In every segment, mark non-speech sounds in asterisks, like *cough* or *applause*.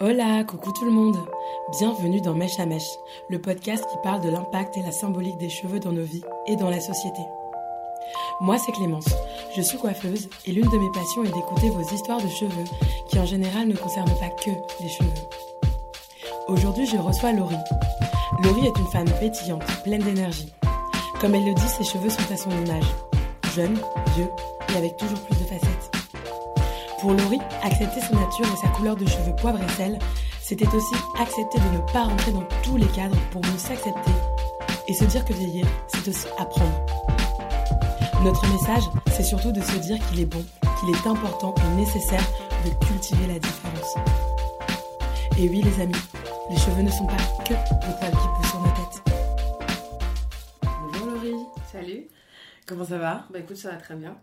Hola, coucou tout le monde. Bienvenue dans Mèche à Mèche, le podcast qui parle de l'impact et la symbolique des cheveux dans nos vies et dans la société. Moi, c'est Clémence. Je suis coiffeuse et l'une de mes passions est d'écouter vos histoires de cheveux qui en général ne concernent pas que les cheveux. Aujourd'hui, je reçois Laurie. Laurie est une femme pétillante, pleine d'énergie. Comme elle le dit, ses cheveux sont à son image. Jeune, vieux et avec toujours plus de facettes. Pour Laurie, accepter sa nature et sa couleur de cheveux poivre et sel, c'était aussi accepter de ne pas rentrer dans tous les cadres pour mieux s'accepter et se dire que vieillir, c'est aussi apprendre. Notre message, c'est surtout de se dire qu'il est bon, qu'il est important et nécessaire de cultiver la différence. Et oui les amis, les cheveux ne sont pas que des poils qui poussent sur nos têtes. Bonjour Laurie, Salut. comment ça va? Bah écoute, ça va très bien.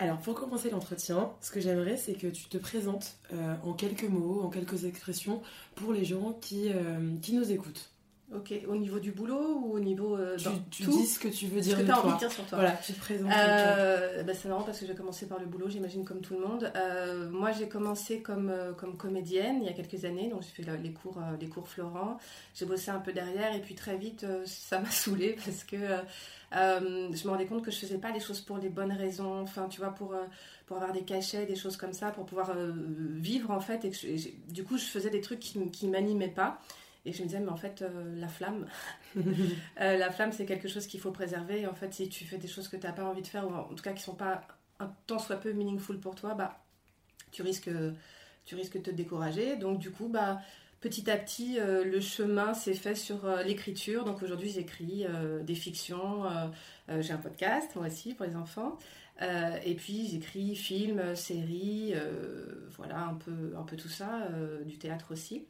Alors pour commencer l'entretien, ce que j'aimerais c'est que tu te présentes euh, en quelques mots, en quelques expressions pour les gens qui, euh, qui nous écoutent. Ok, au niveau du boulot ou au niveau euh, Tu, dans tu tout dis ce que tu veux ce dire que de tu as envie de dire sur toi. Voilà, tu te présentes. Euh, bah, c'est marrant parce que j'ai commencé par le boulot, j'imagine comme tout le monde. Euh, moi, j'ai commencé comme, euh, comme comédienne il y a quelques années, donc j'ai fait les cours, euh, les cours Florent. J'ai bossé un peu derrière et puis très vite, ça m'a *laughs* saoulée parce que je me rendais compte que je faisais pas les choses pour les bonnes raisons. Enfin, tu vois, pour, pour avoir des cachets, des choses comme ça, pour pouvoir vivre en fait. Et que je- et j'ai- du coup, je faisais des trucs qui, qui m'animaient pas. Et je me disais, mais en fait, euh, la flamme, *laughs* euh, la flamme, c'est quelque chose qu'il faut préserver. En fait, si tu fais des choses que tu n'as pas envie de faire, ou en tout cas qui sont pas tant soit peu meaningful pour toi, bah, tu risques, tu risques de te décourager. Donc, du coup, bah, petit à petit, euh, le chemin s'est fait sur l'écriture. Donc, aujourd'hui, j'écris des fictions. J'ai un podcast, moi aussi, pour les enfants. Et puis, j'écris films, séries, voilà, un peu, un peu tout ça, du théâtre aussi.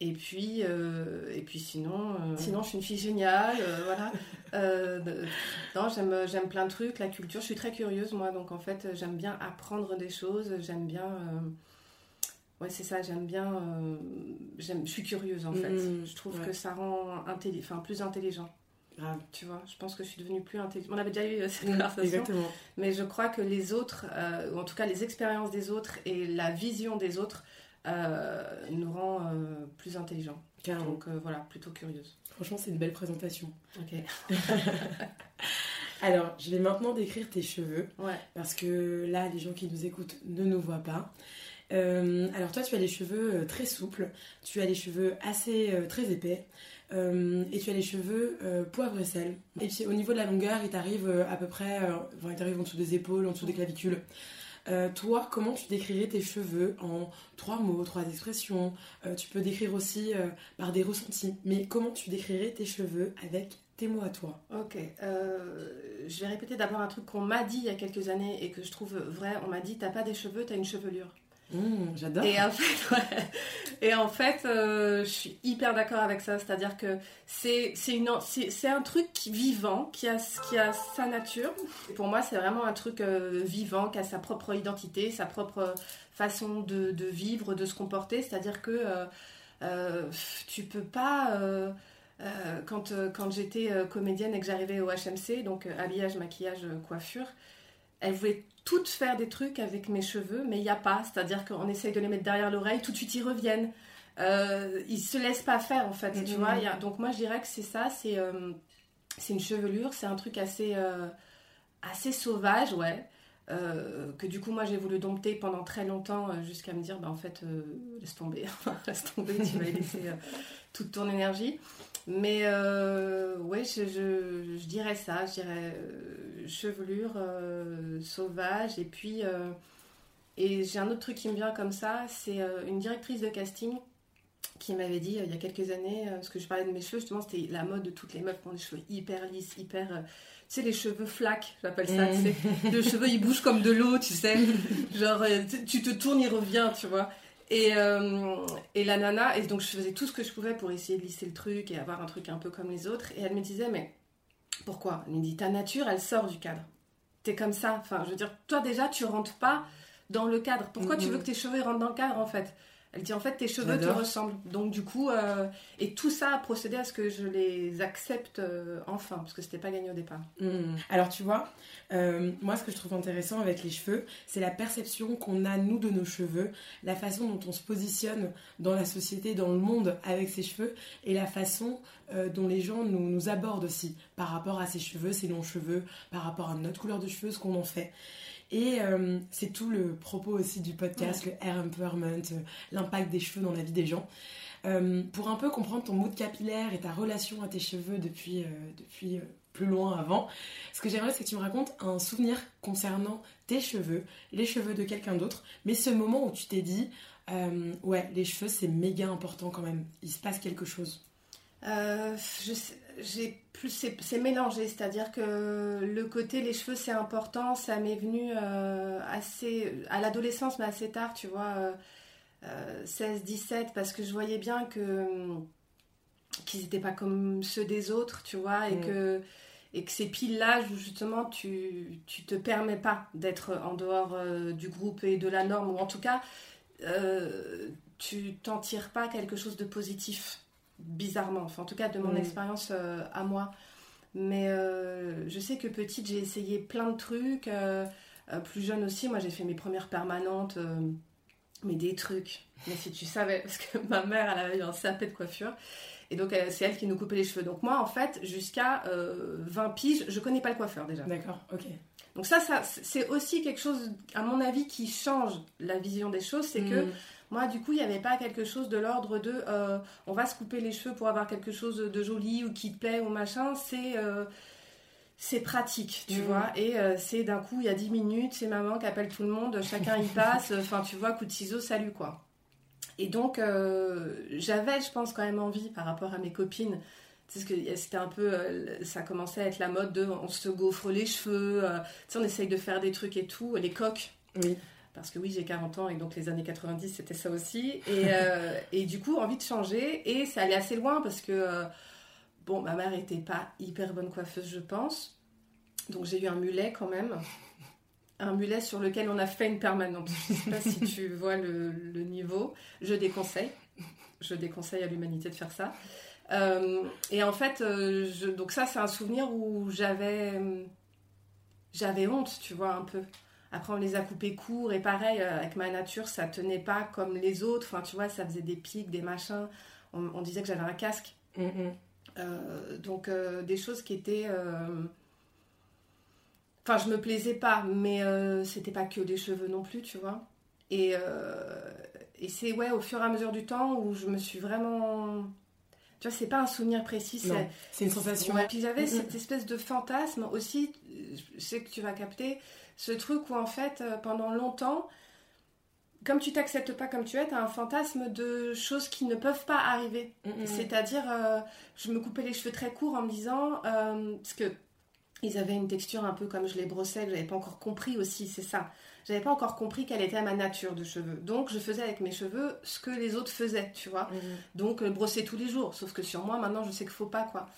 Et puis, euh, et puis sinon, euh, sinon, je suis une fille géniale, euh, voilà. *laughs* Non, j'aime, j'aime plein de trucs, la culture. Je suis très curieuse, moi, donc en fait, j'aime bien apprendre des choses. J'aime bien, ouais, c'est ça. J'aime bien, j'aime, je suis curieuse en fait. Mhm, je trouve ouais. que ça rend intelli- plus intelligent. Grave. Tu vois, je pense que je suis devenue plus intelligente. On avait déjà eu cette Mm, conversation. Exactement. Mais je crois que les autres, ou en tout cas les expériences des autres et la vision des autres, euh, nous rend euh, plus intelligents. Carrément. Donc euh, voilà, plutôt curieuse. Franchement, c'est une belle présentation. Ok. *laughs* Alors, je vais maintenant décrire tes cheveux Ouais. parce que là, les gens qui nous écoutent ne nous voient pas. Euh, alors toi, tu as les cheveux très souples, tu as les cheveux assez euh, très épais euh, et tu as les cheveux poivre et sel. Et puis au niveau de la longueur, il t'arrive à peu près, enfin, il t'arrive en dessous des épaules, en dessous des clavicules. Euh, toi, comment tu décrirais tes cheveux en trois mots, trois expressions? Euh, Tu peux décrire aussi euh, par des ressentis, mais comment tu décrirais tes cheveux avec tes mots à toi? Ok. je vais répéter d'abord un truc qu'on m'a dit il y a quelques années et que je trouve vrai. On m'a dit t'as pas des cheveux, t'as une chevelure. Mmh, J'adore. Et en fait. *laughs* Et en fait, euh, je suis hyper d'accord avec ça. C'est-à-dire que c'est un truc vivant, qui a qui a sa nature. Pour moi, c'est vraiment un truc euh, vivant, qui a sa propre identité, sa propre façon de, vivre, de se comporter. C'est-à-dire que euh, euh, tu peux pas. quand quand j'étais comédienne et que j'arrivais au HMC, donc habillage, maquillage, coiffure, elles voulaient toutes faire des trucs avec mes cheveux, mais il n'y a pas. C'est-à-dire qu'on essaye de les mettre derrière l'oreille, tout de suite ils reviennent. Euh, ils se laissent pas faire en fait, tu Mhm. vois. Y a- donc moi je dirais que c'est ça, c'est euh, c'est une chevelure, c'est un truc assez euh, assez sauvage, ouais. Euh, que du coup moi j'ai voulu dompter pendant très longtemps jusqu'à me dire bah en fait laisse tomber *laughs* laisse tomber tu vas y laisser toute ton énergie mais ouais je, je, je dirais ça je dirais chevelure euh, sauvage et puis euh, et j'ai un autre truc qui me vient comme ça c'est euh, une directrice de casting qui m'avait dit il y a quelques années, parce que je parlais de mes cheveux, justement, c'était la mode de toutes les meufs qui ont des cheveux hyper lisses, hyper. tu sais, les cheveux flaques, j'appelle ça, Mm. tu sais. Le cheveu, il bouge comme de l'eau, tu sais. *laughs* Genre, tu- tu te tournes, il revient, tu vois. Et, euh, et la nana, et donc je faisais tout ce que je pouvais pour essayer de lisser le truc et avoir un truc un peu comme les autres. Et elle me disait, mais pourquoi Elle me dit, ta nature, elle sort du cadre. T'es comme ça. Enfin, je veux dire, toi déjà, tu rentres pas dans le cadre. Pourquoi tu Mhm. veux que tes cheveux rentrent dans le cadre, en fait? Elle dit en fait tes cheveux te ressemblent. Donc du coup, euh, et tout ça a procédé à ce que je les accepte euh, enfin, parce que c'était pas gagné au départ. Hmm. Alors tu vois, euh, moi ce que je trouve intéressant avec les cheveux, c'est la perception qu'on a nous de nos cheveux, la façon dont on se positionne dans la société, dans le monde avec ses cheveux, et la façon dont les gens nous, nous abordent aussi par rapport à ses cheveux, ses longs cheveux, par rapport à notre couleur de cheveux, ce qu'on en fait. Et euh, c'est tout le propos aussi du podcast, le hair empowerment, euh, l'impact des cheveux dans la vie des gens. Euh, pour un peu comprendre ton mood capillaire et ta relation à tes cheveux depuis, depuis plus loin avant, ce que j'aimerais, c'est que tu me racontes un souvenir concernant tes cheveux, les cheveux de quelqu'un d'autre, mais ce moment où tu t'es dit, ouais, les cheveux, c'est méga important quand même, il se passe quelque chose. je sais j'ai plus c'est mélangé, c'est-à-dire que le côté les cheveux c'est important, ça m'est venu euh, assez à l'adolescence mais assez tard, tu vois, 16, euh, 17 euh, parce que je voyais bien que qu'ils n'étaient pas comme ceux des autres, tu vois, et mm. que et que ces piles là justement tu tu te permets pas d'être en dehors du groupe et de la norme ou en tout cas tu t'en tires pas quelque chose de positif bizarrement, enfin en tout cas de mon mm. expérience euh, à moi. Mais euh, je sais que petite, j'ai essayé plein de trucs. Euh, plus jeune aussi, moi j'ai fait mes premières permanentes, mais des trucs. Mais si tu savais, parce que ma mère, elle avait eu un sapé de coiffure. Et donc, c'est elle qui nous coupait les cheveux. Donc, moi, en fait, jusqu'à 20 piges, je connais pas le coiffeur déjà. D'accord, ok. Donc, ça, ça c'est aussi quelque chose, à mon avis, qui change la vision des choses. C'est que mm. Moi, du coup, il n'y avait pas quelque chose de l'ordre de euh, on va se couper les cheveux pour avoir quelque chose de joli ou qui te plaît ou machin. C'est. Euh, c'est pratique, tu mm. vois. Et euh, c'est d'un coup, il y a 10 minutes, c'est maman qui appelle tout le monde, chacun y passe. *laughs* Enfin, tu vois, coup de ciseau, salut, quoi. Et donc, j'avais, je pense, quand même envie par rapport à mes copines. Parce que c'était un peu. ça commençait à être la mode de on se gaufre les cheveux, tu sais, on essaye de faire des trucs et tout, les coques. Oui parce que oui, j'ai 40 ans et donc les années 90, c'était ça aussi. Et, euh, *laughs* et, du coup, envie de changer. Et ça allait assez loin parce que, euh, bon, ma mère n'était pas hyper bonne coiffeuse, je pense. Donc j'ai eu un mulet quand même. Un mulet sur lequel on a fait une permanente. Je ne sais pas si tu *laughs* vois le, le, niveau. Je déconseille. Je déconseille à l'humanité de faire ça. Euh, et en fait, je, donc ça, c'est un souvenir où j'avais j'avais honte, tu vois, un peu. Après, on les a coupés courts et pareil, euh, avec ma nature, ça tenait pas comme les autres. Enfin, tu vois, ça faisait des pics, des machins. On, disait que j'avais un casque. Mm-hmm. Euh, donc, euh, des choses qui étaient. Enfin, je me plaisais pas, mais c'était pas que des cheveux non plus, tu vois. Et, et c'est ouais, au fur et à mesure du temps où je me suis vraiment. Tu vois, c'est pas un souvenir précis, c'est une sensation. Puis j'avais cette espèce de fantasme aussi, je sais que tu vas capter, ce truc où en fait, euh, pendant longtemps, comme tu t'acceptes pas comme tu es, tu as un fantasme de choses qui ne peuvent pas arriver. Mm, mm, mm. C'est-à-dire, euh, je me coupais les cheveux très courts en me disant, euh, parce que ils avaient une texture un peu comme je les brossais, que j'avais pas encore compris aussi, c'est ça. J'avais pas encore compris quelle était ma nature de cheveux. Donc je faisais avec mes cheveux ce que les autres faisaient, tu vois. Donc brosser tous les jours. Sauf que sur moi, maintenant, je sais qu'il faut pas, quoi.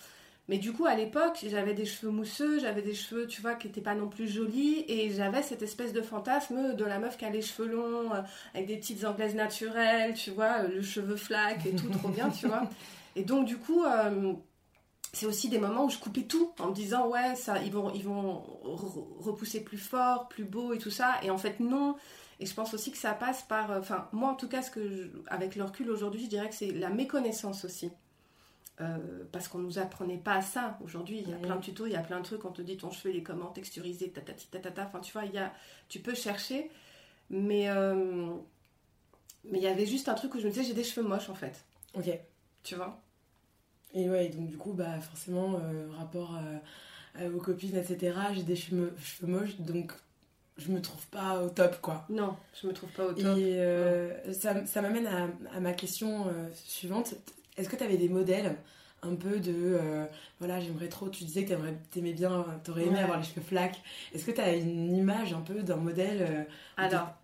Mais du coup, à l'époque, j'avais des cheveux mousseux, j'avais des cheveux, tu vois, qui n'étaient pas non plus jolis, et j'avais cette espèce de fantasme de la meuf qui a les cheveux longs, euh, avec des petites anglaises naturelles, tu vois, euh, le cheveu flac et tout, trop bien, tu vois. Et donc, du coup, euh, c'est aussi des moments où je coupais tout, en me disant, ouais, ça, ils vont, ils vont repousser plus fort, plus beau et tout ça, et en fait, non. Et je pense aussi que ça passe par, enfin, moi en tout cas, avec le recul aujourd'hui, je dirais que c'est la méconnaissance aussi. Euh, parce qu'on nous apprenait pas ça. Aujourd'hui, il y a plein de tutos, il y a plein de trucs. On te dit ton cheveu, il est comment? Texturisé, tatati, tatata. Enfin, tu vois, il y a, tu peux chercher. Mais euh, mais il y avait juste un truc où je me disais, j'ai des cheveux moches en fait. Ok. Tu vois? Et ouais, donc du coup, bah forcément, euh, rapport aux copines, etc., j'ai des cheveux, cheveux, moches, donc je me trouve pas au top, quoi. Non, je me trouve pas au top. Et ça, ça m'amène à, à, ma question suivante. Est-ce que tu avais des modèles un peu de euh, voilà j'aimerais trop tu disais que t'aimais bien t'aurais aimé avoir les cheveux flaques. Est-ce que tu as une image un peu d'un modèle euh, alors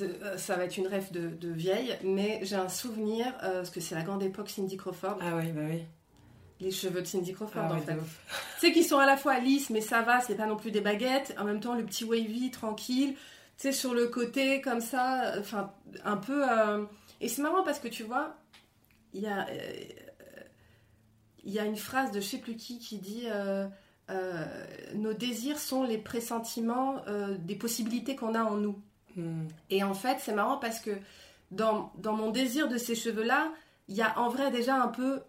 euh, ça va être une rêve de, vieille mais j'ai un souvenir parce que c'est la grande époque Cindy Crawford. Ah oui bah oui. Les cheveux de Cindy Crawford ah en fait. tu sais qu'ils sont à la fois lisses mais ça va c'est pas non plus des baguettes. En même temps le petit wavy tranquille. Tu sais sur le côté comme ça enfin un peu Et c'est marrant parce que tu vois, il y a, euh, il y a une phrase de je sais plus qui qui dit euh, euh, Nos désirs sont les pressentiments des possibilités qu'on a en nous. Hmm. Et en fait, c'est marrant parce que dans, dans mon désir de ces cheveux-là, il y a en vrai déjà un peu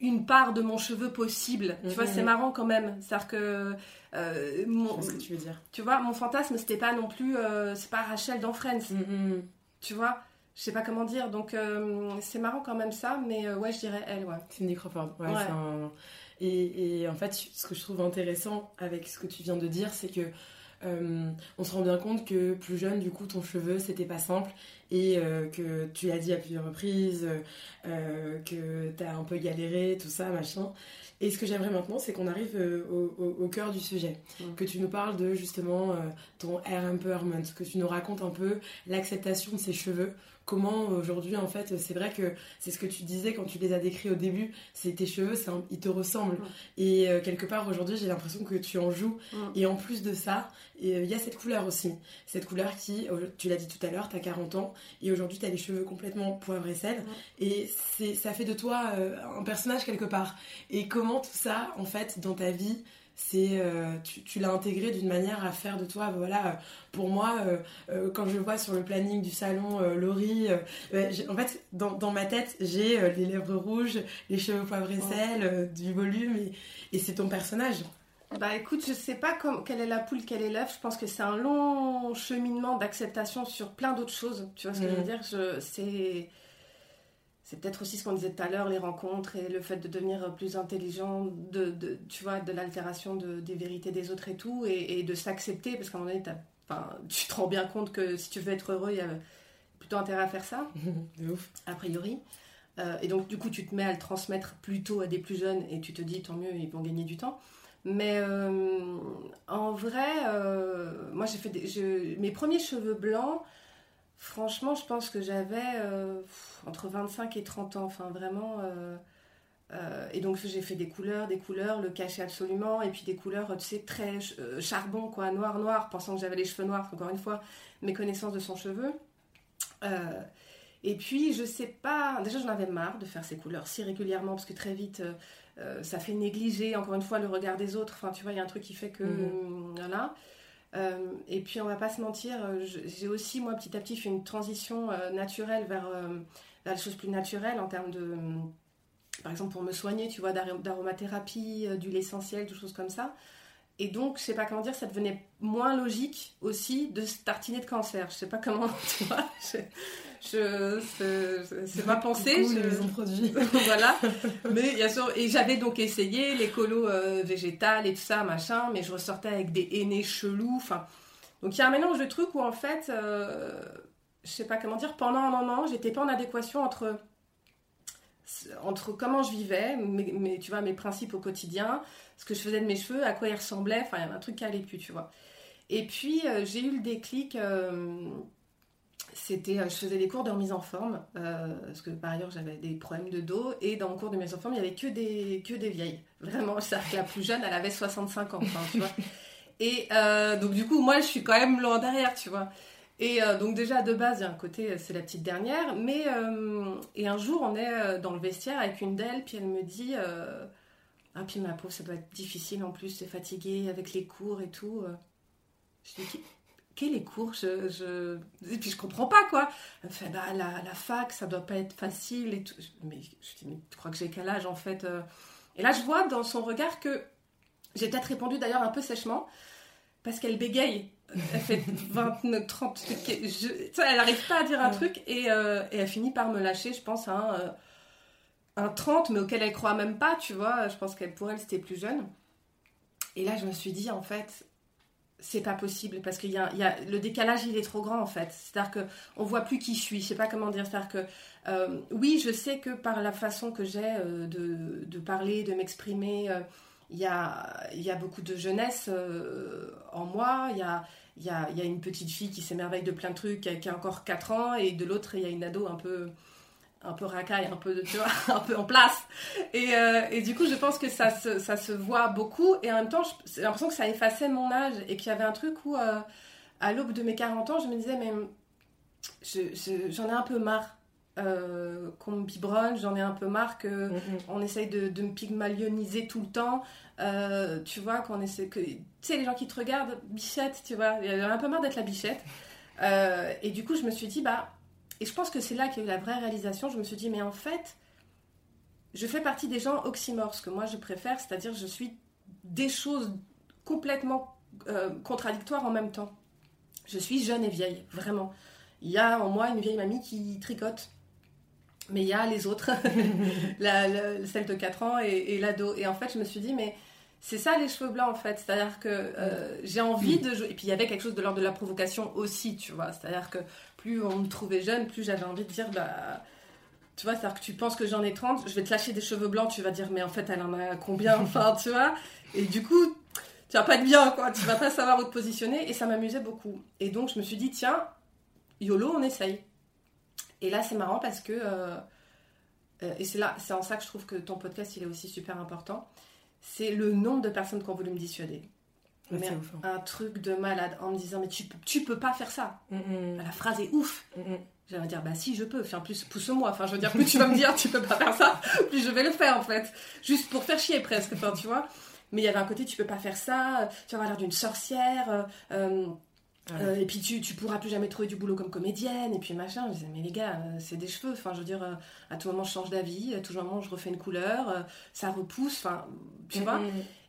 une part de mon cheveu possible. Tu vois, Mhm. c'est marrant quand même. C'est-à-dire que. euh, mon, ce que tu veux dire. tu vois, mon fantasme, c'était pas non plus. euh, c'est pas Rachel dans Friends. Mhm. Tu vois? Je sais pas comment dire. Donc, euh, c'est marrant quand même ça. Mais euh, ouais, je dirais elle, ouais. Cindy Crawford. Ouais, Ouais. un- et, et en fait, ce que je trouve intéressant avec ce que tu viens de dire, c'est que euh, on se rend bien compte que plus jeune, du coup, ton cheveu, c'était pas simple et que tu l'as dit à plusieurs reprises, que t'as un peu galéré, tout ça, machin. Et ce que j'aimerais maintenant, c'est qu'on arrive euh, au, au- au cœur du sujet. Que tu nous parles de justement euh, ton hair empowerment, que tu nous racontes un peu l'acceptation de ces cheveux. Comment aujourd'hui, en fait, c'est vrai que c'est ce que tu disais quand tu les as décrits au début, c'est tes cheveux, un- ils te ressemblent. Et euh, quelque part aujourd'hui, j'ai l'impression que tu en joues. Et en plus de ça, euh, il y a cette couleur aussi. Cette couleur qui, tu l'as dit tout à l'heure, tu as 40 ans et aujourd'hui tu as les cheveux complètement poivre et sel. Et c'est, ça fait de toi euh, un personnage quelque part. Et comment tout ça, en fait, dans ta vie, c'est euh, tu, tu l'as intégré d'une manière à faire de toi voilà euh, pour moi euh, quand je vois sur le planning du salon Laurie en fait dans, dans ma tête j'ai les lèvres rouges les cheveux poivre et sel du volume et, et c'est ton personnage Bah écoute, je sais pas comme, quelle est la poule, quel est l'œuf. Je pense que c'est un long cheminement d'acceptation sur plein d'autres choses. Tu vois ce que je veux Mhm. dire? Je- C'est c'est peut-être aussi ce qu'on disait tout à l'heure, les rencontres et le fait de devenir plus intelligent, de, de- tu vois, de l'altération de- des vérités des autres et tout, et, et de s'accepter, parce qu'à un moment donné, enfin, *laughs* tu te rends bien compte que si tu veux être heureux, il y a plutôt intérêt à faire ça *laughs* de ouf a priori. Euh, et donc, du coup, tu te mets à le transmettre plutôt à des plus jeunes et tu te dis, tant mieux, ils vont gagner du temps. Mais euh, en vrai, euh, moi, j'ai fait des- je- mes premiers cheveux blancs. Franchement, je pense que j'avais euh, entre 25 et 30 ans. Enfin, vraiment. euh, euh, et donc, j'ai fait des couleurs, des couleurs, le cachet absolument. Et puis des couleurs, tu sais, très charbon, quoi, noir, noir, pensant que j'avais les cheveux noirs. Encore une fois, mes connaissances de son cheveu. Euh, et puis, je sais pas, déjà j'en avais marre de faire ces couleurs si régulièrement parce que très vite euh, ça fait négliger encore une fois le regard des autres. Enfin, tu vois, il y a un truc qui fait que. Euh, voilà. Euh, et puis, on va pas se mentir, euh, j'ai aussi, moi, petit à petit, fait une transition euh, naturelle vers, les choses plus naturelles en termes de. par exemple, pour me soigner, tu vois, d'aromathérapie, d'huile essentielle, des choses comme ça. Et donc, je sais pas comment dire, ça devenait moins logique aussi de se tartiner de cancer. Je sais pas comment, *laughs* tu vois. C'est- ma pensée. Cool, je- ils ont produit *laughs* voilà. *laughs* Mais bien sûr, et j'avais donc essayé l'écolo euh, végétal et tout ça, machin, mais je ressortais avec des aînés chelous. Enfin, donc il y a un mélange de trucs où en fait, euh, je sais pas comment dire, pendant un moment, j'étais pas en adéquation entre entre comment je vivais, mes, mes- tu vois, mes principes au quotidien, ce que je faisais de mes cheveux, à quoi ils ressemblaient. Enfin, il y avait un truc qui allait plus, tu vois. Et puis euh, j'ai eu le déclic. C'était, euh, je faisais des cours de remise en forme, euh, parce que par ailleurs j'avais des problèmes de dos, et dans mon cours de remise en forme, il y avait que des, vieilles. Vraiment, c'est-à-dire la plus jeune, elle avait 65 ans, tu vois. Et euh, donc du coup, moi, je suis quand même loin derrière, tu vois. Et donc déjà, de base, il y a un côté, c'est la petite dernière, mais... et un jour, on est dans le vestiaire avec une d'elles, puis elle me dit... ah, puis ma peau, ça doit être difficile en plus, c'est fatigué avec les cours et tout. Je dis, quels les cours je, je... Et puis je comprends pas quoi. Elle me fait, bah, la, la fac, ça doit pas être facile et tout. Mais je dis, mais tu crois que j'ai quel âge en fait euh? Et là, je vois dans son regard que j'ai peut-être répondu d'ailleurs un peu sèchement parce qu'elle bégaye. Elle fait 29, 30, je... tu sais, elle n'arrive pas à dire un Ouais. truc et, euh, et elle finit par me lâcher, je pense, un, euh, un 30, mais auquel elle croit même pas, tu vois. Je pense qu'elle pour elle, c'était plus jeune. Et là, je me suis dit, en fait, c'est pas possible parce qu'il y a, le décalage il est trop grand en fait. C'est à dire que on voit plus qui je suis je sais pas comment dire. C'est à dire que euh, oui je sais que par la façon que j'ai euh, de, de parler de m'exprimer euh, il y a beaucoup de jeunesse en moi. Il y a une petite fille qui s'émerveille de plein de trucs qui a, qui a encore 4 ans et de l'autre il y a une ado un peu un peu racaille, un peu, tu vois, *laughs* un peu en place. Et, euh, et du coup, je pense que ça se, ça se voit beaucoup. Et en même temps, j'ai l'impression que ça effaçait mon âge et qu'il y avait un truc où, euh, à l'aube de mes 40 ans, je me disais, mais je- je- j'en ai un peu marre euh, qu'on me biberonne, j'en ai un peu marre que on essaye de, de me pygmalioniser tout le temps. Tu vois, qu'on essaie que. Tu sais, les gens qui te regardent, bichette, tu vois, il y a un peu marre d'être la bichette. Et du coup, je me suis dit, bah. Et je pense que c'est là qu'il y a eu la vraie réalisation. Je me suis dit, mais en fait, je fais partie des gens oxymores, que moi je préfère, c'est-à-dire je suis des choses complètement euh, contradictoires en même temps. Je suis jeune et vieille, vraiment. Il y a en moi une vieille mamie qui tricote. Mais il y a les autres, *laughs* la, la- celle de 4 ans et, l'ado. Et en fait, je me suis dit, mais c'est ça les cheveux blancs en fait. C'est-à-dire que euh, j'ai envie de. Et puis il y avait quelque chose de l'ordre de la provocation aussi, tu vois. C'est-à-dire que plus on me trouvait jeune, plus j'avais envie de dire, bah. Tu vois, c'est-à-dire que tu penses que j'en ai 30, je vais te lâcher des cheveux blancs, tu vas dire, mais en fait, elle en a combien *laughs* Enfin, tu vois. Et du coup, tu vas pas être bien, quoi. Tu vas pas savoir où te positionner. Et ça m'amusait beaucoup. Et donc, je me suis dit, tiens, YOLO, on essaye. Et là, c'est marrant parce que. euh, euh, et c'est là, c'est en ça que je trouve que ton podcast, il est aussi super important. C'est le nombre de personnes qui ont voulu me dissuader. Ouais, Mais c'est ouf, hein. un truc de malade en me disant, mais tu, peux- tu peux pas faire ça. Mm, mm, La phrase est ouf. mm, mm. J'allais dire, bah si, je peux. Enfin, plus, pousse-moi. Enfin, je veux dire, plus tu vas me dire, tu peux pas faire ça, *laughs* plus je vais le faire, en fait. Juste pour faire chier, presque. Enfin, tu vois. Mais il y avait un côté, tu peux pas faire ça, tu vas avoir l'air d'une sorcière, euh, euh, Ouais. euh, et puis tu, tu pourras plus jamais trouver du boulot comme comédienne, et puis machin. Je disais, mais les gars, c'est des cheveux. Enfin, je veux dire, à tout moment, je change d'avis, à tout moment, je refais une couleur, ça repousse. Enfin, tu vois.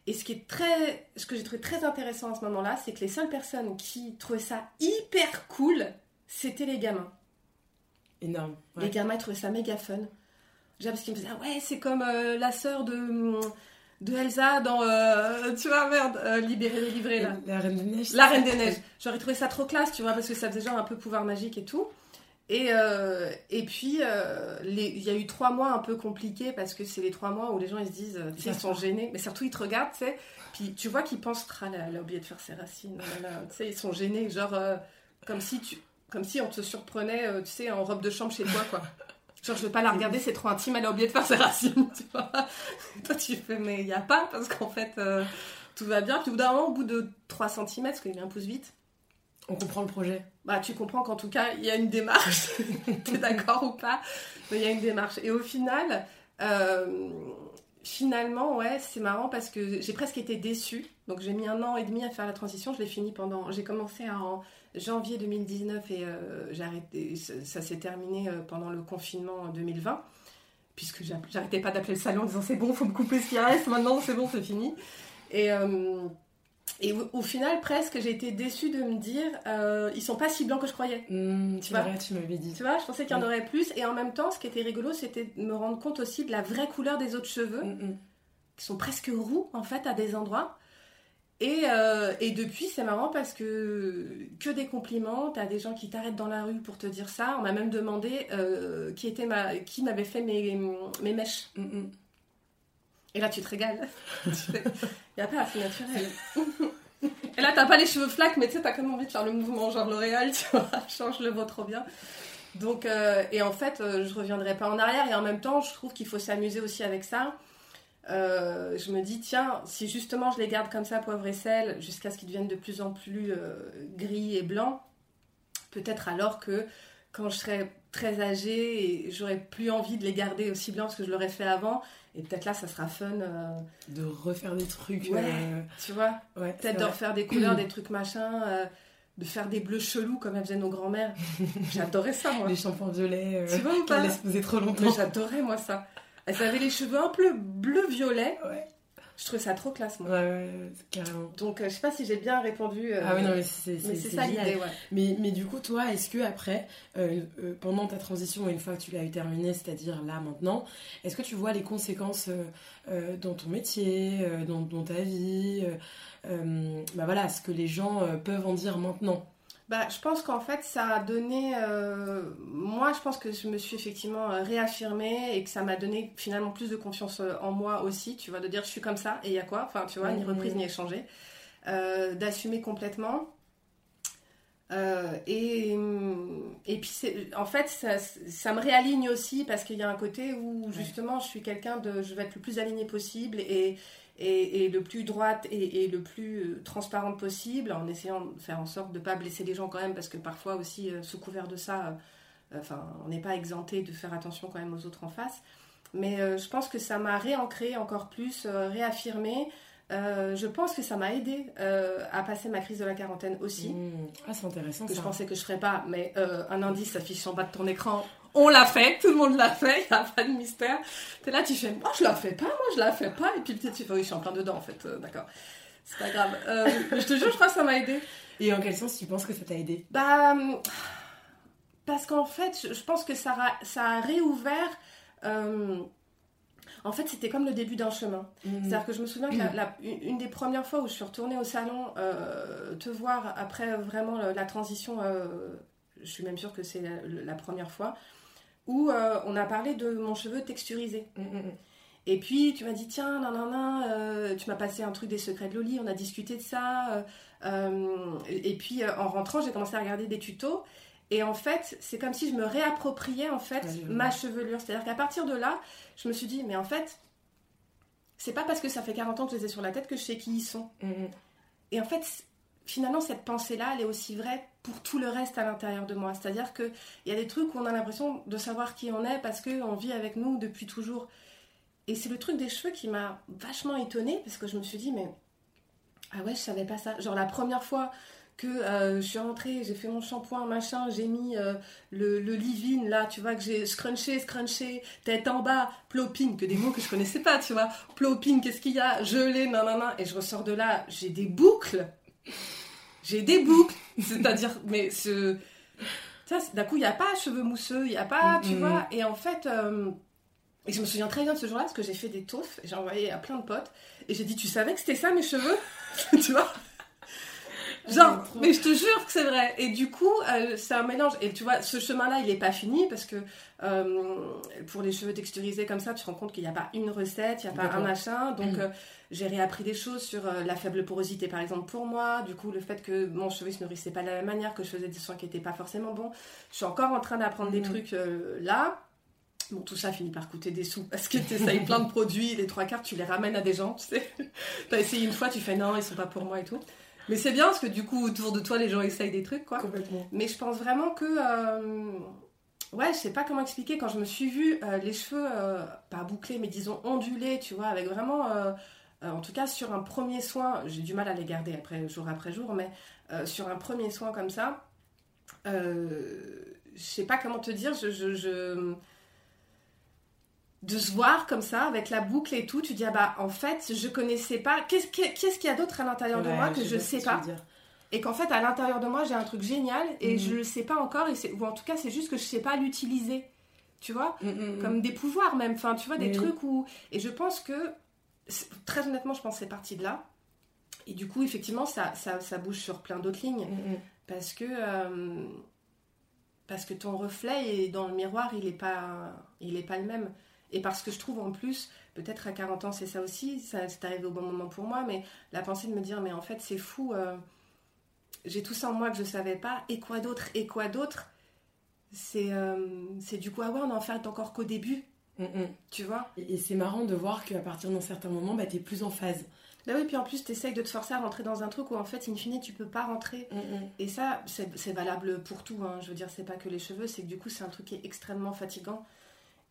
Et ce qui est très, ce que j'ai trouvé très intéressant à ce moment-là, c'est que les seules personnes qui trouvaient ça hyper cool, c'était les gamins. Énorme. Les gamins ils trouvaient ça méga fun. Déjà parce qu'ils me disaient ah ouais c'est comme euh, la sœur de de Elsa dans euh, tu vois merde euh, libéré délivré là. La Reine des Neiges. La Reine des Neiges. J'aurais trouvé ça trop classe tu vois parce que ça faisait genre un peu pouvoir magique et tout. Et, euh, et puis, euh, les- il y a eu trois mois un peu compliqués parce que c'est les trois mois où les gens ils se disent, euh, tu sais, ils sont gênés, mais surtout ils te regardent, tu sais, puis tu vois qu'ils pensent, ah là, elle a oublié de faire ses racines, tu sais, ils sont gênés, genre euh, comme si tu, comme si on te surprenait, tu sais, en robe de chambre chez toi, quoi. *laughs* Genre, je veux pas la regarder, c'est trop intime, elle a oublié de faire ses racines, tu vois. Toi, tu fais, mais il y a pas, parce qu'en fait, tout va bien. Puis au bout d'un moment, au bout de 3 cm, parce qu'il a un pouce vite, On comprend le projet. bah, tu comprends qu'en tout cas, il y a une démarche. *laughs* T'es d'accord ou pas? Mais il y a une démarche. Et au final, euh, finalement, ouais, c'est marrant parce que j'ai presque été déçue. Donc j'ai mis un an et demi à faire la transition. Je l'ai fini pendant. J'ai commencé en janvier 2019 et euh, j'ai arrêté. Ça, s'est terminé euh, pendant le confinement en 2020. Puisque j'a- j'arrêtais pas d'appeler le salon en disant c'est bon, faut me couper ce qui reste, maintenant c'est bon, c'est fini. Et, euh, et au, au final, presque, j'ai été déçue de me dire euh, ils sont pas si blancs que je croyais. Mm, Tu vois vrai, tu m'avais dit. Tu vois, je pensais qu'il y en aurait plus. Et en même temps, ce qui était rigolo, c'était de me rendre compte aussi de la vraie couleur des autres cheveux, Mm, mm. qui sont presque roux, en fait, à des endroits. Et, euh, et depuis, c'est marrant parce que que des compliments. T'as des gens qui t'arrêtent dans la rue pour te dire ça. On m'a même demandé euh, qui, était ma, qui m'avait fait mes, mes mèches. Mm, mm. Et là, tu te régales. *laughs* Il n'y a pas assez naturel. Et là, t'as pas les cheveux flaques, mais tu sais, t'as quand même envie de faire le mouvement genre L'Oréal, tu vois, *laughs* change le vôtre trop bien. Donc, euh, et en fait, euh, je reviendrai pas en arrière, et en même temps, je trouve qu'il faut s'amuser aussi avec ça. Euh, je me dis, tiens, si justement je les garde comme ça, poivre et sel, jusqu'à ce qu'ils deviennent de plus en plus euh, gris et blancs, peut-être alors que quand je serai très âgée et j'aurai plus envie de les garder aussi blancs parce que je l'aurais fait avant, et peut-être là, ça sera fun, euh, De refaire des trucs. Ouais. euh, tu vois ouais, Peut-être de refaire des couleurs, *clears throat* des trucs machin, euh, de faire des bleus chelous comme elles faisaient nos grands-mères. J'adorais ça, moi. Les shampoings violets. Tu vois ou pas laisse poser trop longtemps. J'adorais, moi, ça. Elles avaient les cheveux un peu bleu-violet. Ouais. Je trouvais ça trop classe, moi. ouais, ouais, carrément. Donc, euh, je sais pas si j'ai bien répondu. euh, Ah oui, non, mais c'est ça l'idée, ouais. Mais, mais du coup, toi, est-ce que après, euh, euh, pendant ta transition, une fois que tu l'as eu terminée, c'est-à-dire là maintenant, est-ce que tu vois les conséquences dans ton métier, dans, dans ta vie, bah voilà, ce que les gens peuvent en dire maintenant? Bah, je pense qu'en fait, ça a donné. euh, Moi, je pense que je me suis effectivement euh, réaffirmée et que ça m'a donné finalement plus de confiance euh, en moi aussi, tu vois, de dire je suis comme ça et il y a quoi? Enfin, tu vois, ni reprise ni échangé. Euh, D'assumer complètement. Euh, et, et puis, en fait, ça, ça me réaligne aussi parce qu'il y a un côté où justement, je suis quelqu'un de. Je vais être le plus alignée possible et, et, et le plus droite et, et le plus euh, transparente possible en essayant de faire en sorte de ne pas blesser les gens quand même parce que parfois aussi, euh, sous couvert de ça, Enfin, on n'est pas exempté de faire attention quand même aux autres en face. Mais je pense que ça m'a réancré encore plus, réaffirmé. je pense que ça m'a aidé à passer ma crise de la quarantaine aussi. Mmh. Ah, c'est intéressant. Que ça. je pensais que je ferais pas, mais un indice s'affiche en bas de ton écran on l'a fait, tout le monde l'a fait, il n'y a pas de mystère. T'es là, tu fais, moi je la fais pas, moi je la fais pas, et puis peut-être tu fais, oui, je suis en plein dedans en fait, euh, d'accord. C'est pas grave. Euh, je te jure, je crois que ça m'a aidé. Et en quel sens tu penses que ça t'a aidé? Bah, parce qu'en fait, je pense que ça, ça a réouvert. Euh, en fait, c'était comme le début d'un chemin. Mmh. C'est-à-dire que je me souviens que la, une des premières fois où je suis retournée au salon te voir après vraiment la transition, je suis même sûre que c'est la, première fois, où euh, on a parlé de mon cheveu texturisé. Mm, mm, mm. Et puis tu m'as dit tiens non non non tu m'as passé un truc des secrets de Loli on a discuté de ça euh, euh, et puis en rentrant j'ai commencé à regarder des tutos et en fait c'est comme si je me réappropriais en fait ma chevelure c'est à dire qu'à partir de là je me suis dit mais en fait c'est pas parce que ça fait 40 ans que je les ai sur la tête que je sais qui ils sont et en fait finalement, cette pensée-là, elle est aussi vraie pour tout le reste à l'intérieur de moi. C'est-à-dire qu'il y a des trucs où on a l'impression de savoir qui on est parce qu'on vit avec nous depuis toujours. Et c'est le truc des cheveux qui m'a vachement étonnée parce que je me suis dit, mais ah ouais, je savais pas ça. Genre la première fois que euh, je suis rentrée, j'ai fait mon shampoing, machin, j'ai mis euh, le, le leave-in là, tu vois, que j'ai scrunché, scrunché, tête en bas, plopping, que des mots que je connaissais pas, tu vois. Plopping, qu'est-ce qu'il y a? Gelé, non. Et je ressors de là, j'ai des boucles j'ai des boucles, c'est-à-dire, mais ce. D'un coup, il n'y a pas cheveux mousseux, il n'y a pas, tu vois. Et en fait, euh, et je me souviens très bien de ce jour-là parce que j'ai fait des touffes, j'ai envoyé à plein de potes, et j'ai dit, tu savais que c'était ça mes cheveux *laughs* Tu vois? Genre, mais je te jure que c'est vrai. Et du coup, euh, c'est un mélange. Et tu vois, ce chemin-là, il n'est pas fini parce que euh, pour les cheveux texturisés comme ça, tu te rends compte qu'il n'y a pas une recette, il n'y a pas un machin. Donc, mm. euh, j'ai réappris des choses sur la faible porosité, par exemple, pour moi. Du coup, le fait que mon cheveu se nourrissait pas de la même manière, que je faisais des soins qui n'étaient pas forcément bons. Je suis encore en train d'apprendre des mm. trucs là. Bon, tout ça finit par coûter des sous parce que tu essayes plein de produits, les trois quarts, tu les ramènes à des gens, tu sais. *laughs* Tu as essayé une fois, tu fais non, ils sont pas pour moi et tout. Mais c'est bien parce que du coup, autour de toi, les gens essayent des trucs, quoi. Complètement. Mais je pense vraiment que. Euh, ouais, je sais pas comment expliquer. Quand je me suis vue euh, les cheveux, euh, pas bouclés, mais disons ondulés, tu vois, avec vraiment. en tout cas, sur un premier soin, j'ai du mal à les garder après, jour après jour, mais sur un premier soin comme ça, je sais pas comment te dire, je, je de se voir comme ça avec la boucle et tout tu dis ah bah en fait je connaissais pas. Qu'est-ce qu'il y a d'autre à l'intérieur de moi que je, sais pas et qu'en fait à l'intérieur de moi j'ai un truc génial et mhm. je le sais pas encore et ou en tout cas c'est juste que je sais pas l'utiliser tu vois? Mm, mm, mm. comme des pouvoirs même enfin tu vois des trucs où et je pense que très honnêtement je pense que c'est parti de là. Et du coup effectivement ça, ça, bouge sur plein d'autres lignes. Parce que euh, parce que ton reflet dans le miroir il est pas il est pas le même et parce que je trouve en plus, peut-être à 40 ans c'est ça aussi, ça c'est arrivé au bon moment pour moi, mais la pensée de me dire, mais en fait c'est fou, euh, j'ai tout ça en moi que je ne savais pas, et quoi d'autre, et quoi d'autre c'est, euh, c'est du coup, ah ouais, on en fait encore qu'au début, mm, mm. tu vois? Et, c'est marrant de voir qu'à partir d'un certain moment, bah, tu es plus en phase. Bah oui, puis en plus, tu essayes de te forcer à rentrer dans un truc où en fait, in fine, tu peux pas rentrer. Mm, et ça, c'est, valable pour tout. Hein. Je veux dire, c'est pas que les cheveux, c'est que du coup, c'est un truc qui est extrêmement fatigant.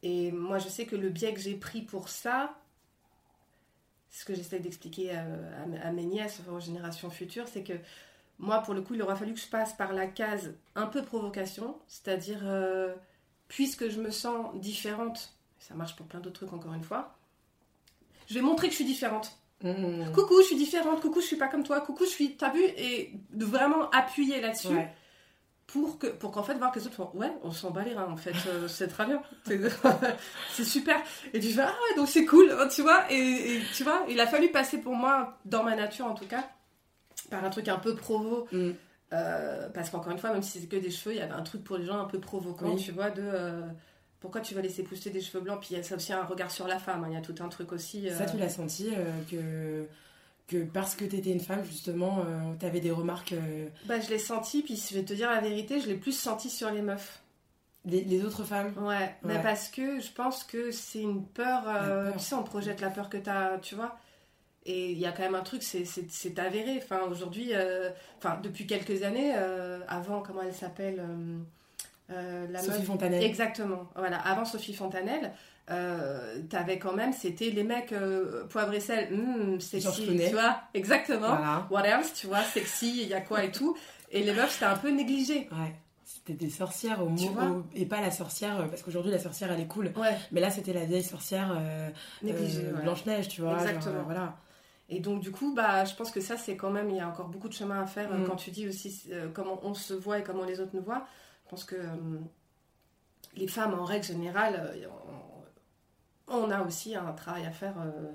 Et moi, je sais que le biais que j'ai pris pour ça, ce que j'essaie d'expliquer à, mes nièces, aux générations futures, c'est que moi, pour le coup, il aura fallu que je passe par la case un peu provocation, c'est-à-dire, euh, puisque je me sens différente, ça marche pour plein d'autres trucs encore une fois, je vais montrer que je suis différente. Mmh. Coucou, je suis différente, coucou, je suis pas comme toi, coucou, je suis. T'as vu Et de vraiment appuyer là-dessus pour que pour qu'en fait voir que les autres font ouais on s'en bat les reins en fait euh, c'est très bien. *laughs* *laughs* C'est super. Et tu fais ah ouais donc c'est cool hein, tu vois. Et, tu vois il a fallu passer pour moi dans ma nature en tout cas par un truc un peu provo. Mm. euh, parce qu'encore une fois même si c'est que des cheveux il y avait un truc pour les gens un peu provoquant tu vois de euh, pourquoi tu vas laisser pousser des cheveux blancs? Puis il y a aussi un regard sur la femme hein, il y a tout un truc aussi ça tu l'as senti que que parce que tu étais une femme, justement, euh, tu avais des remarques. Euh, bah, je l'ai senti, puis je vais te dire la vérité, je l'ai plus senti sur les meufs. Les, autres femmes Ouais, Mais parce que je pense que c'est une peur, euh, Tu sais, on projette la peur que tu as, tu vois. Et il y a quand même un truc, c'est avéré. Enfin, aujourd'hui, enfin, depuis quelques années, avant, comment elle s'appelle la Sophie meuf- Fontanelle. Exactement. Voilà. Avant Sophie Fontanelle, euh, t'avais quand même, c'était les mecs euh, poivre et sel, Georges sexy, tu vois. Exactement. Voilà. What else, tu vois, sexy, il y a quoi et tout. Et les meufs, c'était un peu négligé. Ouais. C'était des sorcières au mot et pas la sorcière euh, parce qu'aujourd'hui la sorcière elle est cool. Ouais, Mais là c'était la vieille sorcière euh, négligé. euh, ouais. Blanche Neige, tu vois. Exactement. voilà. Et donc, du coup, bah, je pense que ça, c'est quand même, il y a encore beaucoup de chemin à faire Mm. quand tu dis aussi comment on se voit et comment les autres nous voient. Je pense que les femmes, en règle générale, on, on a aussi un travail à faire euh,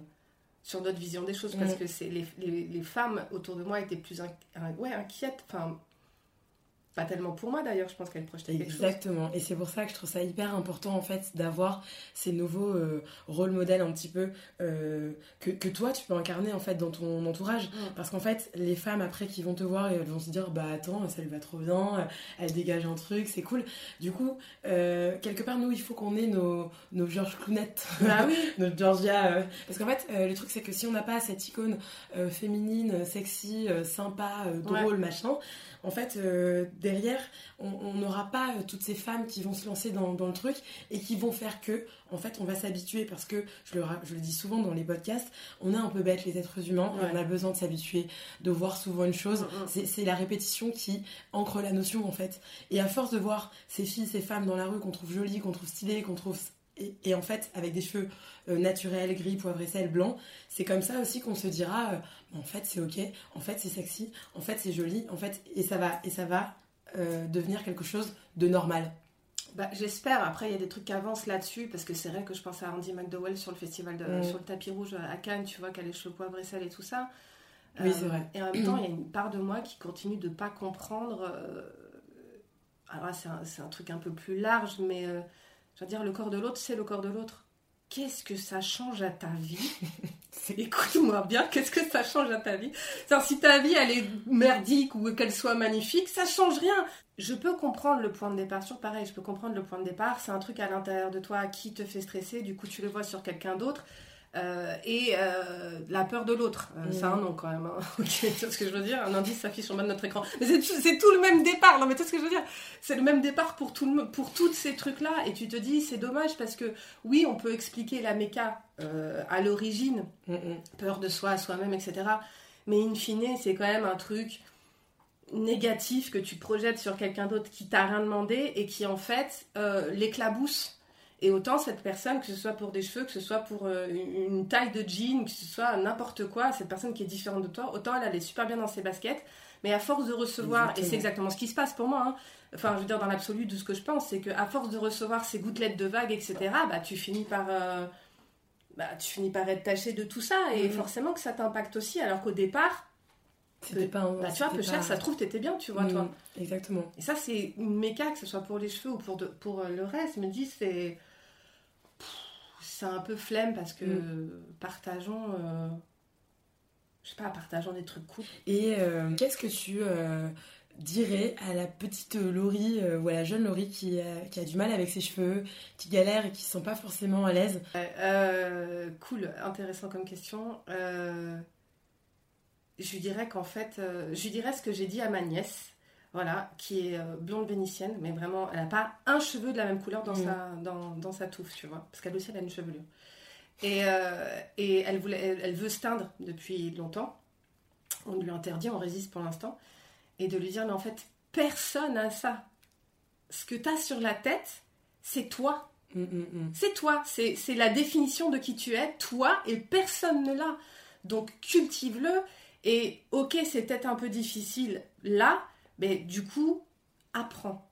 sur notre vision des choses parce Mm. que c'est les, les- les femmes autour de moi étaient plus inqui- in- ouais, inquiètes. Enfin, pas tellement pour moi d'ailleurs, je pense qu'elles projetaient quelque chose. Exactement. Et c'est pour ça que je trouve ça hyper important en fait d'avoir ces nouveaux euh, rôles modèles un petit peu euh, que, que toi tu peux incarner en fait dans ton entourage. Mm. Parce qu'en fait les femmes après qui vont te voir et elles vont se dire bah attends ça lui va trop bien, elle dégage un truc, c'est cool. Du coup euh, quelque part nous il faut qu'on ait nos, nos Georges Clounettes. Bah oui, *laughs* notre Georgia. euh, Parce qu'en fait, euh, le truc, c'est que si on n'a pas cette icône euh, féminine, euh, sexy, euh, sympa, euh, drôle, machin, en fait, euh, derrière, on n'aura pas euh, toutes ces femmes qui vont se lancer dans, dans le truc et qui vont faire que, en fait, on va s'habituer parce que, je le, ra- je le dis souvent dans les podcasts, on est un peu bête, les êtres humains, et on a besoin de s'habituer, de voir souvent une chose. Mm, mm. C'est c'est la répétition qui ancre la notion, en fait. Et à force de voir ces filles, ces femmes dans la rue qu'on trouve jolies, qu'on trouve stylées, qu'on trouve et, et en fait, avec des cheveux euh, naturels, gris, poivre et sel, blanc, c'est comme ça aussi qu'on se dira, euh, en fait, c'est ok, en fait, c'est sexy, en fait, c'est joli, en fait, et ça va, et ça va euh, devenir quelque chose de normal. Bah, J'espère. Après, il y a des trucs qui avancent là-dessus parce que c'est vrai que je pense à Andy McDowell sur le festival de, Mm. sur le tapis rouge à Cannes, tu vois, qu'elle a les cheveux poivre et sel et tout ça. Euh, c'est vrai. Et en même temps, il y a une part de moi qui continue de pas comprendre. euh, Alors là, c'est un, un truc un peu plus large, mais euh, je veux dire, le corps de l'autre, c'est le corps de l'autre. Qu'est-ce que ça change à ta vie? *laughs* Écoute-moi bien, qu'est-ce que ça change à ta vie? Si ta vie, elle est merdique ou qu'elle soit magnifique, ça change rien. Je peux comprendre le point de départ, sur pareil, je peux comprendre le point de départ. C'est un truc à l'intérieur de toi qui te fait stresser, du coup tu le vois sur quelqu'un d'autre. Euh, et euh, la peur de l'autre, Euh, Mhm. c'est un nom quand même. hein. *laughs* Ok, tu vois ce que je veux dire? Un indice s'affiche en bas de notre écran. Mais c'est tout, le même départ. Non, mais tu vois ce que je veux dire? C'est le même départ pour tout le, pour toutes ces trucs-là. Et tu te dis, c'est dommage parce que oui, on peut expliquer la méca euh, à l'origine, Mm, mm. peur de soi, soi-même, etc. Mais in fine, c'est quand même un truc négatif que tu projettes sur quelqu'un d'autre qui t'a rien demandé et qui en fait l'éclabousse. Et autant cette personne, que ce soit pour des cheveux, que ce soit pour euh, une taille de jean, que ce soit n'importe quoi, cette personne qui est différente de toi, autant elle, est super bien dans ses baskets, mais à force de recevoir, et c'est exactement ce qui se passe pour moi, hein, enfin je veux dire dans l'absolu de ce que je pense, c'est qu'à force de recevoir ces gouttelettes de vagues, etc., bah tu finis par... euh, bah, tu finis par être taché de tout ça et Mhm. forcément que ça t'impacte aussi alors qu'au départ C'était pas un. bah, tu vois peu cher ça trouve t'étais bien tu vois Mm, toi Exactement. et ça c'est une méca que ce soit pour les cheveux ou pour, de- pour euh, le reste je me dis c'est c'est un peu flemme parce que Mm. partageons euh, je sais pas partageons des trucs cool Et euh, qu'est-ce que tu euh, dirais à la petite Laurie ou à la jeune Laurie qui, a- qui a du mal avec ses cheveux, qui galère et qui se sent pas forcément à l'aise? Cool, intéressant comme question. Je lui dirais qu'en fait, je lui dirais ce que j'ai dit à ma nièce, voilà, qui est euh, blonde vénitienne, mais vraiment, elle n'a pas un cheveu de la même couleur dans, Mhm. sa, dans, dans sa touffe, tu vois, parce qu'elle aussi, elle a une chevelure. Et, euh, et elle, voulait, elle, elle veut se teindre depuis longtemps. On lui interdit, on résiste pour l'instant. Et de lui dire, mais en fait, personne n'a ça. Ce que tu as sur la tête, c'est toi. Mm, mm, mm. C'est toi, c'est c'est la définition de qui tu es, toi, et personne ne l'a. Donc cultive-le, et ok, c'est peut-être un peu difficile là, mais du coup, apprends.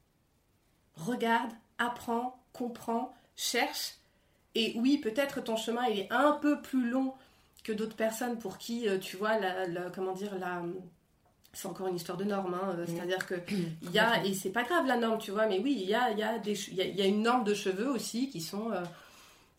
Regarde, apprends, comprends, cherche. Et oui, peut-être ton chemin, il est un peu plus long que d'autres personnes pour qui, euh, tu vois, la, la- comment dire, la... C'est encore une histoire de norme, hein, euh, c'est-à-dire que *clears throat* il y a, et c'est pas grave la norme, tu vois, mais oui, il y a, il y, a y, y une norme de cheveux aussi qui sont, euh,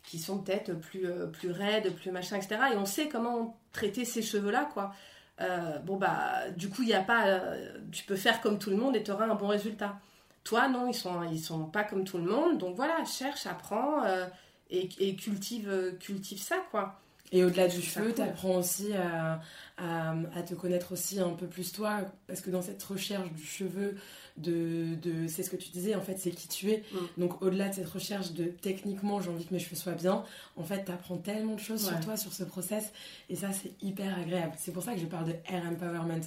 qui sont peut-être plus, euh, plus raides, plus machin, etc. Et on sait comment traiter ces cheveux-là, quoi. Euh, bon, bah, du coup, il y a pas. euh, tu peux faire comme tout le monde et tu auras un bon résultat. Toi, non, ils sont, ils sont pas comme tout le monde. Donc voilà, cherche, apprends euh, et, et cultive, cultive ça, quoi. Et au-delà du cheveu, tu apprends aussi à, à, te connaître aussi un peu plus toi, parce que dans cette recherche du cheveu, de, de c'est ce que tu disais, en fait, c'est qui tu es. Mm. Donc au-delà de cette recherche de techniquement, j'ai envie que mes cheveux soient bien, en fait, tu apprends tellement de choses sur toi, sur ce process, et ça, c'est hyper agréable. C'est pour ça que je parle de hair empowerment.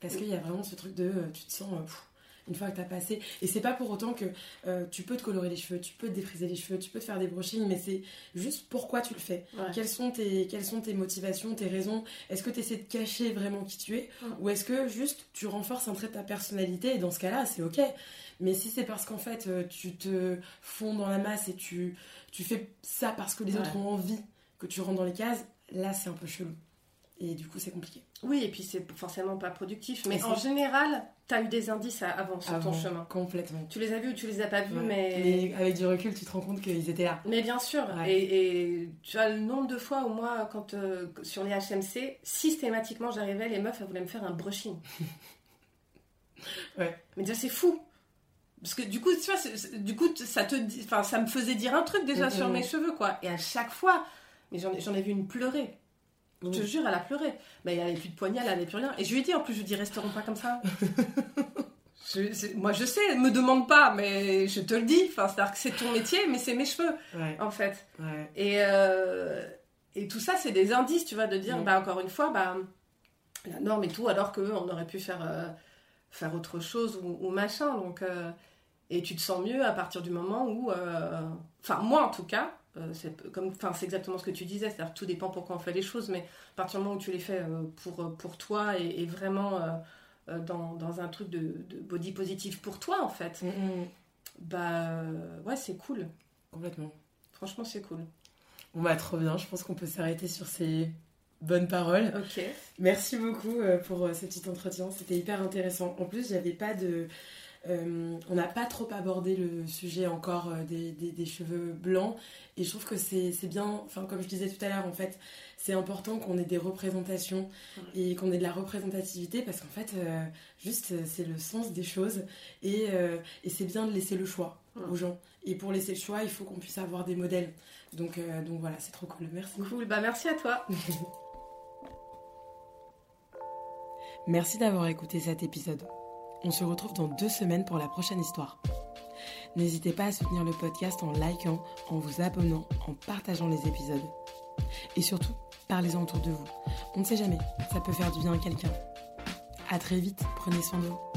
Parce mm. qu'il y a vraiment ce truc de, euh, tu te sens... Euh, une fois que tu as passé. Et c'est pas pour autant que euh, tu peux te colorer les cheveux, tu peux te défriser les cheveux, tu peux te faire des brushings, mais c'est juste pourquoi tu le fais. Quelles, sont tes, quelles sont tes motivations, tes raisons? Est-ce que tu essaies de cacher vraiment qui tu es? Ou est-ce que juste tu renforces un trait de ta personnalité? Et dans ce cas-là, c'est ok. Mais si c'est parce qu'en fait euh, tu te fonds dans la masse et tu, tu fais ça parce que les autres ont envie que tu rentres dans les cases, là c'est un peu chelou. Et du coup, c'est compliqué. Oui, et puis c'est forcément pas productif. Mais en général, tu as eu des indices avant sur ton chemin. Complètement. Tu les as vus ou tu les as pas vus, mais... avec du recul, tu te rends compte qu'ils étaient là. Mais bien sûr. Et, tu as le nombre de fois où moi, quand euh, sur les HMC, systématiquement, j'arrivais, les meufs, elles voulaient me faire un brushing. *laughs* ouais. Mais déjà, c'est fou. Parce que du coup, tu vois, du coup, ça te, ça me faisait dire un truc déjà sur mes cheveux, quoi. Et à chaque fois, mais j'en ai vu une pleurer. Je te jure, elle a pleuré. Mais elle n'avait plus de poignée, elle n'avait plus rien. Et je lui ai dit, en plus, je lui ai dit, resteront pas comme ça. *laughs* moi, je sais, me demande pas, mais je te le dis. Enfin, c'est-à-dire que c'est ton métier, mais c'est mes cheveux, en fait. Et, euh, et tout ça, c'est des indices, tu vois, de dire, bah, encore une fois, bah, la norme et tout, alors qu'on aurait pu faire, euh, faire autre chose ou, machin. Donc, euh, et tu te sens mieux à partir du moment où. Enfin, moi, en tout cas, comme enfin c'est exactement ce que tu disais c'est-à-dire tout dépend pourquoi on fait les choses mais à partir du moment où tu les fais euh, pour euh, pour toi et, vraiment dans, dans, un truc de, de, body positif pour toi en fait mm, mm. bah ouais c'est cool. Complètement. Franchement c'est cool. Bon bah trop bien. Je pense qu'on peut s'arrêter sur ces bonnes paroles. Ok. Merci beaucoup pour ce petit entretien. C'était hyper intéressant. En plus j'avais pas de euh, on n'a pas trop abordé le sujet encore euh, des, cheveux blancs. Et je trouve que c'est bien, enfin comme je disais tout à l'heure en fait, c'est important qu'on ait des représentations et qu'on ait de la représentativité parce qu'en fait euh, juste c'est le sens des choses et, c'est bien de laisser le choix aux gens. Et pour laisser le choix il faut qu'on puisse avoir des modèles. Donc, donc voilà c'est trop cool, merci. Cool, bah merci à toi. *laughs* merci d'avoir écouté cet épisode. On se retrouve dans deux semaines pour la prochaine histoire. N'hésitez pas à soutenir le podcast en likant, en vous abonnant, en partageant les épisodes. Et surtout, parlez-en autour de vous. On ne sait jamais, ça peut faire du bien à quelqu'un. A très vite, prenez soin de vous.